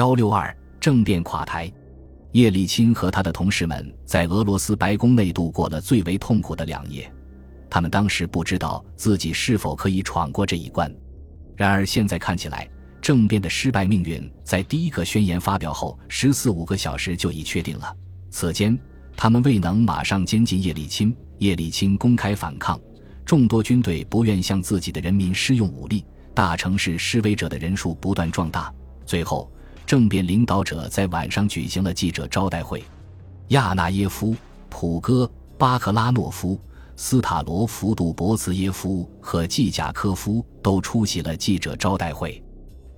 幺六二政变垮台，叶利钦和他的同事们在俄罗斯白宫内度过了最为痛苦的两夜。他们当时不知道自己是否可以闯过这一关，然而现在看起来，政变的失败命运在第一个宣言发表后十四五个小时就已确定了。此间，他们未能马上监禁叶利钦，叶利钦公开反抗，众多军队不愿向自己的人民施用武力，大城市示威者的人数不断壮大。最后，政变领导者在晚上举行了记者招待会，亚纳耶夫、普戈、巴克拉诺夫。斯塔罗夫、杜博茨耶夫和季贾科夫都出席了记者招待会，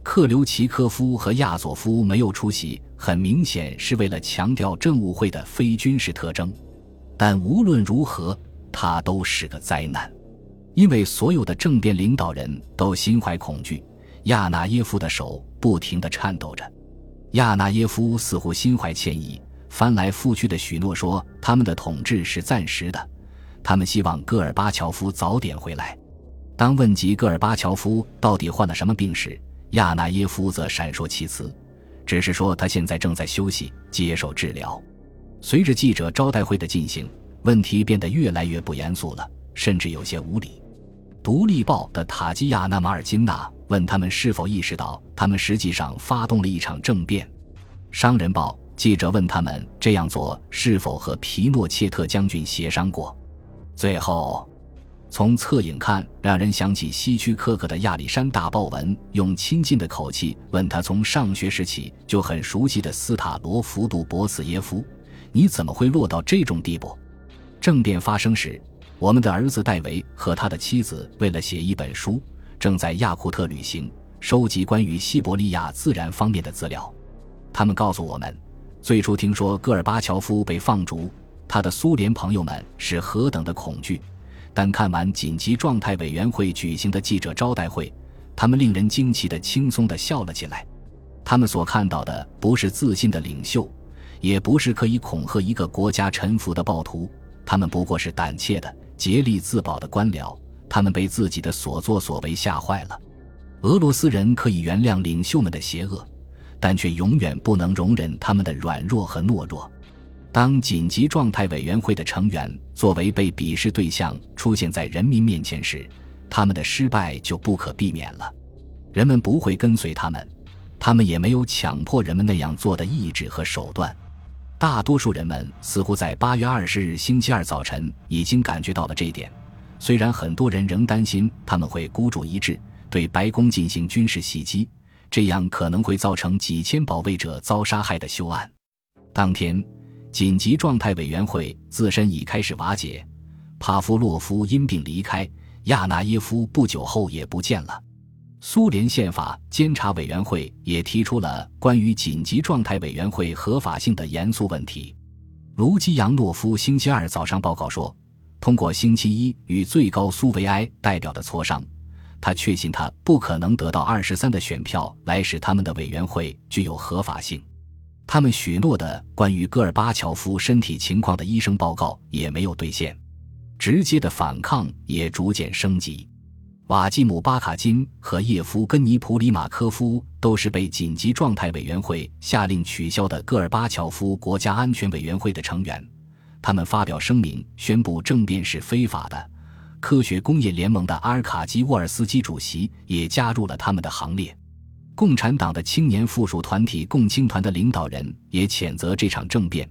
克留奇科夫和亚佐夫没有出席，很明显是为了强调政务会的非军事特征。但无论如何，他都是个灾难，因为所有的政变领导人都心怀恐惧。亚纳耶夫的手不停地颤抖着，亚纳耶夫似乎心怀歉意，翻来覆去的许诺说他们的统治是暂时的。他们希望戈尔巴乔夫早点回来。当问及戈尔巴乔夫到底患了什么病时，亚纳耶夫则闪烁其词，只是说他现在正在休息，接受治疗。随着记者招待会的进行，问题变得越来越不严肃了，甚至有些无理。《独立报》的塔基亚娜·马尔金娜问他们是否意识到他们实际上发动了一场政变。《商人报》记者问他们这样做是否和皮诺切特将军协商过。最后，从侧影看，让人想起希区柯克的亚历山大·鲍文，用亲近的口气问他从上学时起就很熟悉的斯塔罗夫·杜博茨耶夫：“你怎么会落到这种地步？”政变发生时，我们的儿子戴维和他的妻子为了写一本书，正在亚库特旅行，收集关于西伯利亚自然方面的资料。他们告诉我们，最初听说戈尔巴乔夫被放逐。他的苏联朋友们是何等的恐惧，但看完紧急状态委员会举行的记者招待会，他们令人惊奇的轻松地笑了起来。他们所看到的不是自信的领袖，也不是可以恐吓一个国家臣服的暴徒，他们不过是胆怯的、竭力自保的官僚。他们被自己的所作所为吓坏了。俄罗斯人可以原谅领袖们的邪恶，但却永远不能容忍他们的软弱和懦弱。当紧急状态委员会的成员作为被鄙视对象出现在人民面前时，他们的失败就不可避免了。人们不会跟随他们，他们也没有强迫人们那样做的意志和手段。大多数人们似乎在八月二十日星期二早晨已经感觉到了这一点。虽然很多人仍担心他们会孤注一掷对白宫进行军事袭击，这样可能会造成几千保卫者遭杀害的凶案。当天。紧急状态委员会自身已开始瓦解，帕夫洛夫因病离开，亚纳耶夫不久后也不见了。苏联宪法监察委员会也提出了关于紧急状态委员会合法性的严肃问题。卢基扬诺夫星期二早上报告说，通过星期一与最高苏维埃代表的磋商，他确信他不可能得到二十三的选票来使他们的委员会具有合法性。他们许诺的关于戈尔巴乔夫身体情况的医生报告也没有兑现，直接的反抗也逐渐升级。瓦季姆·巴卡金和叶夫根尼·普里马科夫都是被紧急状态委员会下令取消的戈尔巴乔夫国家安全委员会的成员。他们发表声明，宣布政变是非法的。科学工业联盟的阿尔卡基沃尔斯基主席也加入了他们的行列。共产党的青年附属团体共青团的领导人也谴责这场政变，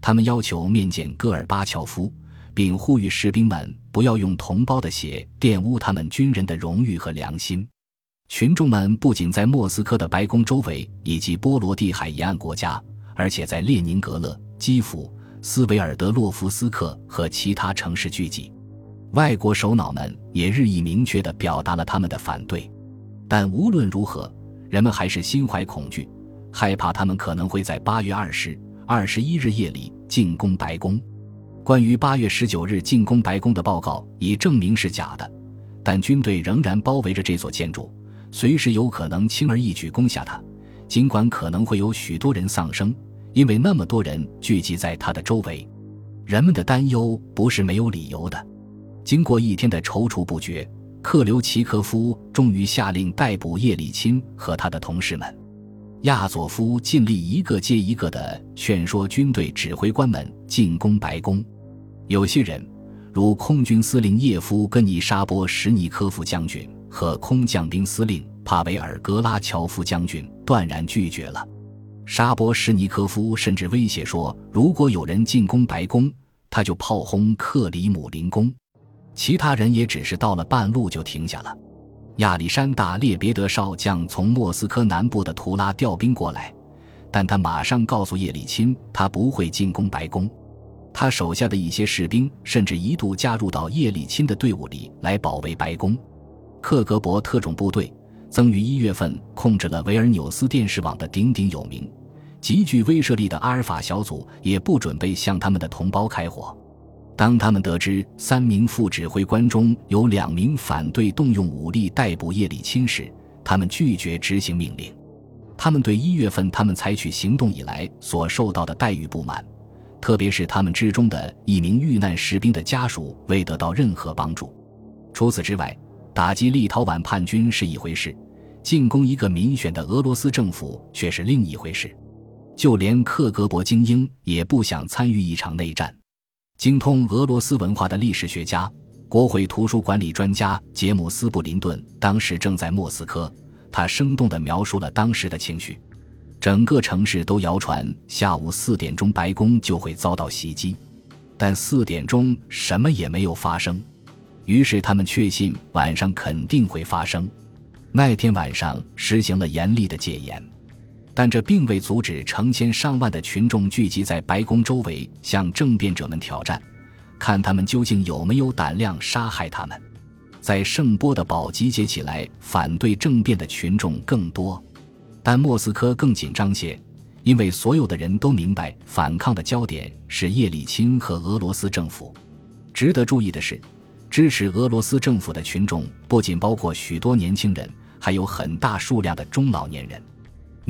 他们要求面见戈尔巴乔夫，并呼吁士兵们不要用同胞的血玷污他们军人的荣誉和良心。群众们不仅在莫斯科的白宫周围以及波罗的海沿岸国家，而且在列宁格勒、基辅、斯维尔德洛夫斯克和其他城市聚集。外国首脑们也日益明确地表达了他们的反对。但无论如何。人们还是心怀恐惧，害怕他们可能会在八月二十、二十一日夜里进攻白宫。关于八月十九日进攻白宫的报告已证明是假的，但军队仍然包围着这座建筑，随时有可能轻而易举攻下它。尽管可能会有许多人丧生，因为那么多人聚集在他的周围。人们的担忧不是没有理由的。经过一天的踌躇不决。克留奇科夫终于下令逮捕叶利钦和他的同事们。亚佐夫尽力一个接一个地劝说军队指挥官们进攻白宫。有些人，如空军司令叶夫根尼沙波什尼科夫将军和空降兵司令帕维尔格拉乔夫将军，断然拒绝了。沙波什尼科夫甚至威胁说，如果有人进攻白宫，他就炮轰克里姆林宫。其他人也只是到了半路就停下了。亚历山大列别德少将从莫斯科南部的图拉调兵过来，但他马上告诉叶利钦，他不会进攻白宫。他手下的一些士兵甚至一度加入到叶利钦的队伍里来保卫白宫。克格勃特种部队曾于一月份控制了维尔纽斯电视网的鼎鼎有名、极具威慑力的阿尔法小组，也不准备向他们的同胞开火。当他们得知三名副指挥官中有两名反对动用武力逮捕叶利钦时，他们拒绝执行命令。他们对一月份他们采取行动以来所受到的待遇不满，特别是他们之中的一名遇难士兵的家属未得到任何帮助。除此之外，打击立陶宛叛军是一回事，进攻一个民选的俄罗斯政府却是另一回事。就连克格勃精英也不想参与一场内战。精通俄罗斯文化的历史学家、国会图书管理专家杰姆斯·布林顿当时正在莫斯科。他生动地描述了当时的情绪：整个城市都谣传下午四点钟白宫就会遭到袭击，但四点钟什么也没有发生。于是他们确信晚上肯定会发生。那天晚上实行了严厉的戒严。但这并未阻止成千上万的群众聚集在白宫周围，向政变者们挑战，看他们究竟有没有胆量杀害他们。在圣波的堡集结起来反对政变的群众更多，但莫斯科更紧张些，因为所有的人都明白反抗的焦点是叶利钦和俄罗斯政府。值得注意的是，支持俄罗斯政府的群众不仅包括许多年轻人，还有很大数量的中老年人。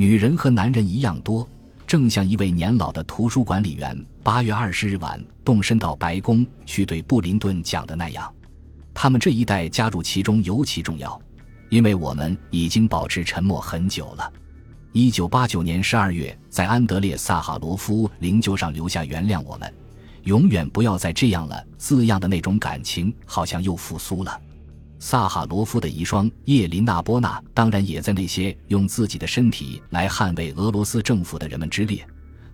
女人和男人一样多，正像一位年老的图书管理员八月二十日晚动身到白宫去对布林顿讲的那样。他们这一代加入其中尤其重要，因为我们已经保持沉默很久了。一九八九年十二月，在安德烈·萨哈罗夫灵柩上留下“原谅我们，永远不要再这样了”字样的那种感情，好像又复苏了。萨哈罗夫的遗孀叶琳娜·波娜当然也在那些用自己的身体来捍卫俄罗斯政府的人们之列。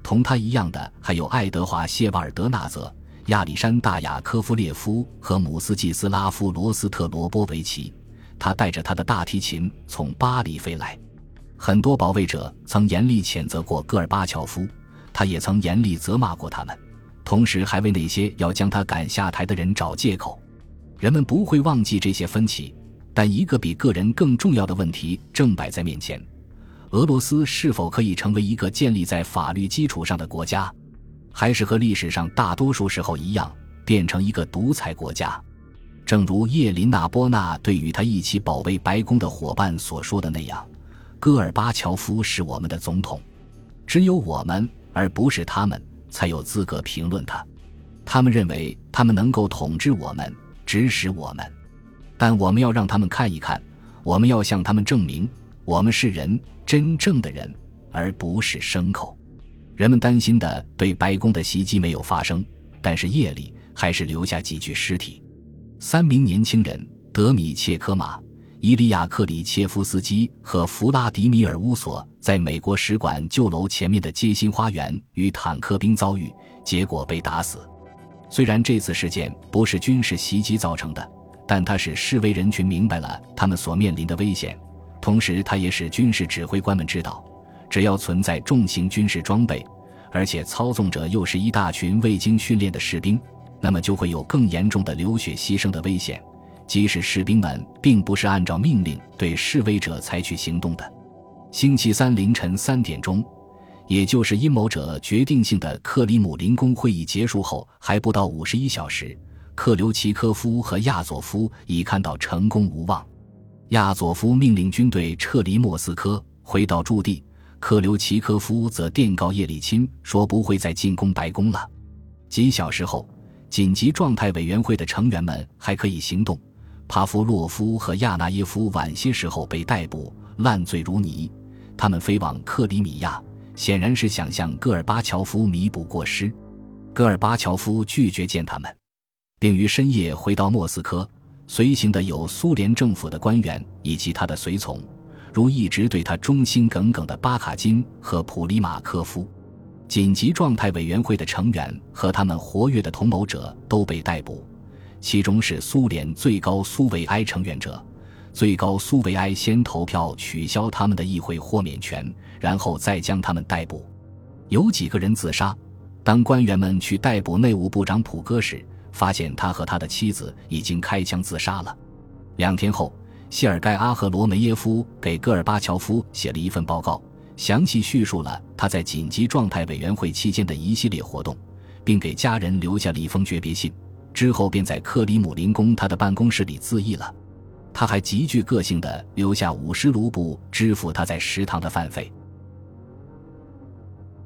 同他一样的还有爱德华·谢瓦尔德纳泽、亚历山大·雅科夫列夫和姆斯季斯拉夫·罗斯特罗波维奇。他带着他的大提琴从巴黎飞来。很多保卫者曾严厉谴责过戈尔巴乔夫，他也曾严厉责骂过他们，同时还为那些要将他赶下台的人找借口。人们不会忘记这些分歧，但一个比个人更重要的问题正摆在面前：俄罗斯是否可以成为一个建立在法律基础上的国家，还是和历史上大多数时候一样变成一个独裁国家？正如叶琳娜·波娜对与他一起保卫白宫的伙伴所说的那样，戈尔巴乔夫是我们的总统，只有我们而不是他们才有资格评论他。他们认为他们能够统治我们。指使我们，但我们要让他们看一看，我们要向他们证明，我们是人，真正的人，而不是牲口。人们担心的对白宫的袭击没有发生，但是夜里还是留下几具尸体。三名年轻人德米切科马、伊利亚克里切夫斯基和弗拉迪米尔乌索在美国使馆旧楼前面的街心花园与坦克兵遭遇，结果被打死。虽然这次事件不是军事袭击造成的，但它使示威人群明白了他们所面临的危险，同时它也使军事指挥官们知道，只要存在重型军事装备，而且操纵者又是一大群未经训练的士兵，那么就会有更严重的流血牺牲的危险，即使士兵们并不是按照命令对示威者采取行动的。星期三凌晨三点钟。也就是阴谋者决定性的克里姆林宫会议结束后还不到五十一小时，克留奇科夫和亚佐夫已看到成功无望。亚佐夫命令军队撤离莫斯科，回到驻地。克留奇科夫则电告叶利钦说不会再进攻白宫了。几小时后，紧急状态委员会的成员们还可以行动。帕夫洛夫和亚纳耶夫晚些时候被逮捕，烂醉如泥。他们飞往克里米亚，显然是想向戈尔巴乔夫弥补过失。戈尔巴乔夫拒绝见他们，并于深夜回到莫斯科。随行的有苏联政府的官员以及他的随从，如一直对他忠心耿耿的巴卡金和普里马科夫。紧急状态委员会的成员和他们活跃的同谋者都被逮捕，其中是苏联最高苏维埃成员者。最高苏维埃先投票取消他们的议会豁免权，然后再将他们逮捕。有几个人自杀。当官员们去逮捕内务部长普戈时，发现他和他的妻子已经开枪自杀了。两天后，谢尔盖·阿赫罗梅耶夫给戈尔巴乔夫写了一份报告，详细叙述了他在紧急状态委员会期间的一系列活动，并给家人留下了一封诀别信。之后便在克里姆林宫他的办公室里自缢了。他还极具个性的留下五十卢布支付他在食堂的饭费。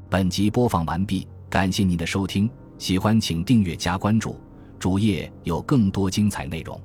本集播放完毕。感谢您的收听，喜欢请订阅加关注，主页有更多精彩内容。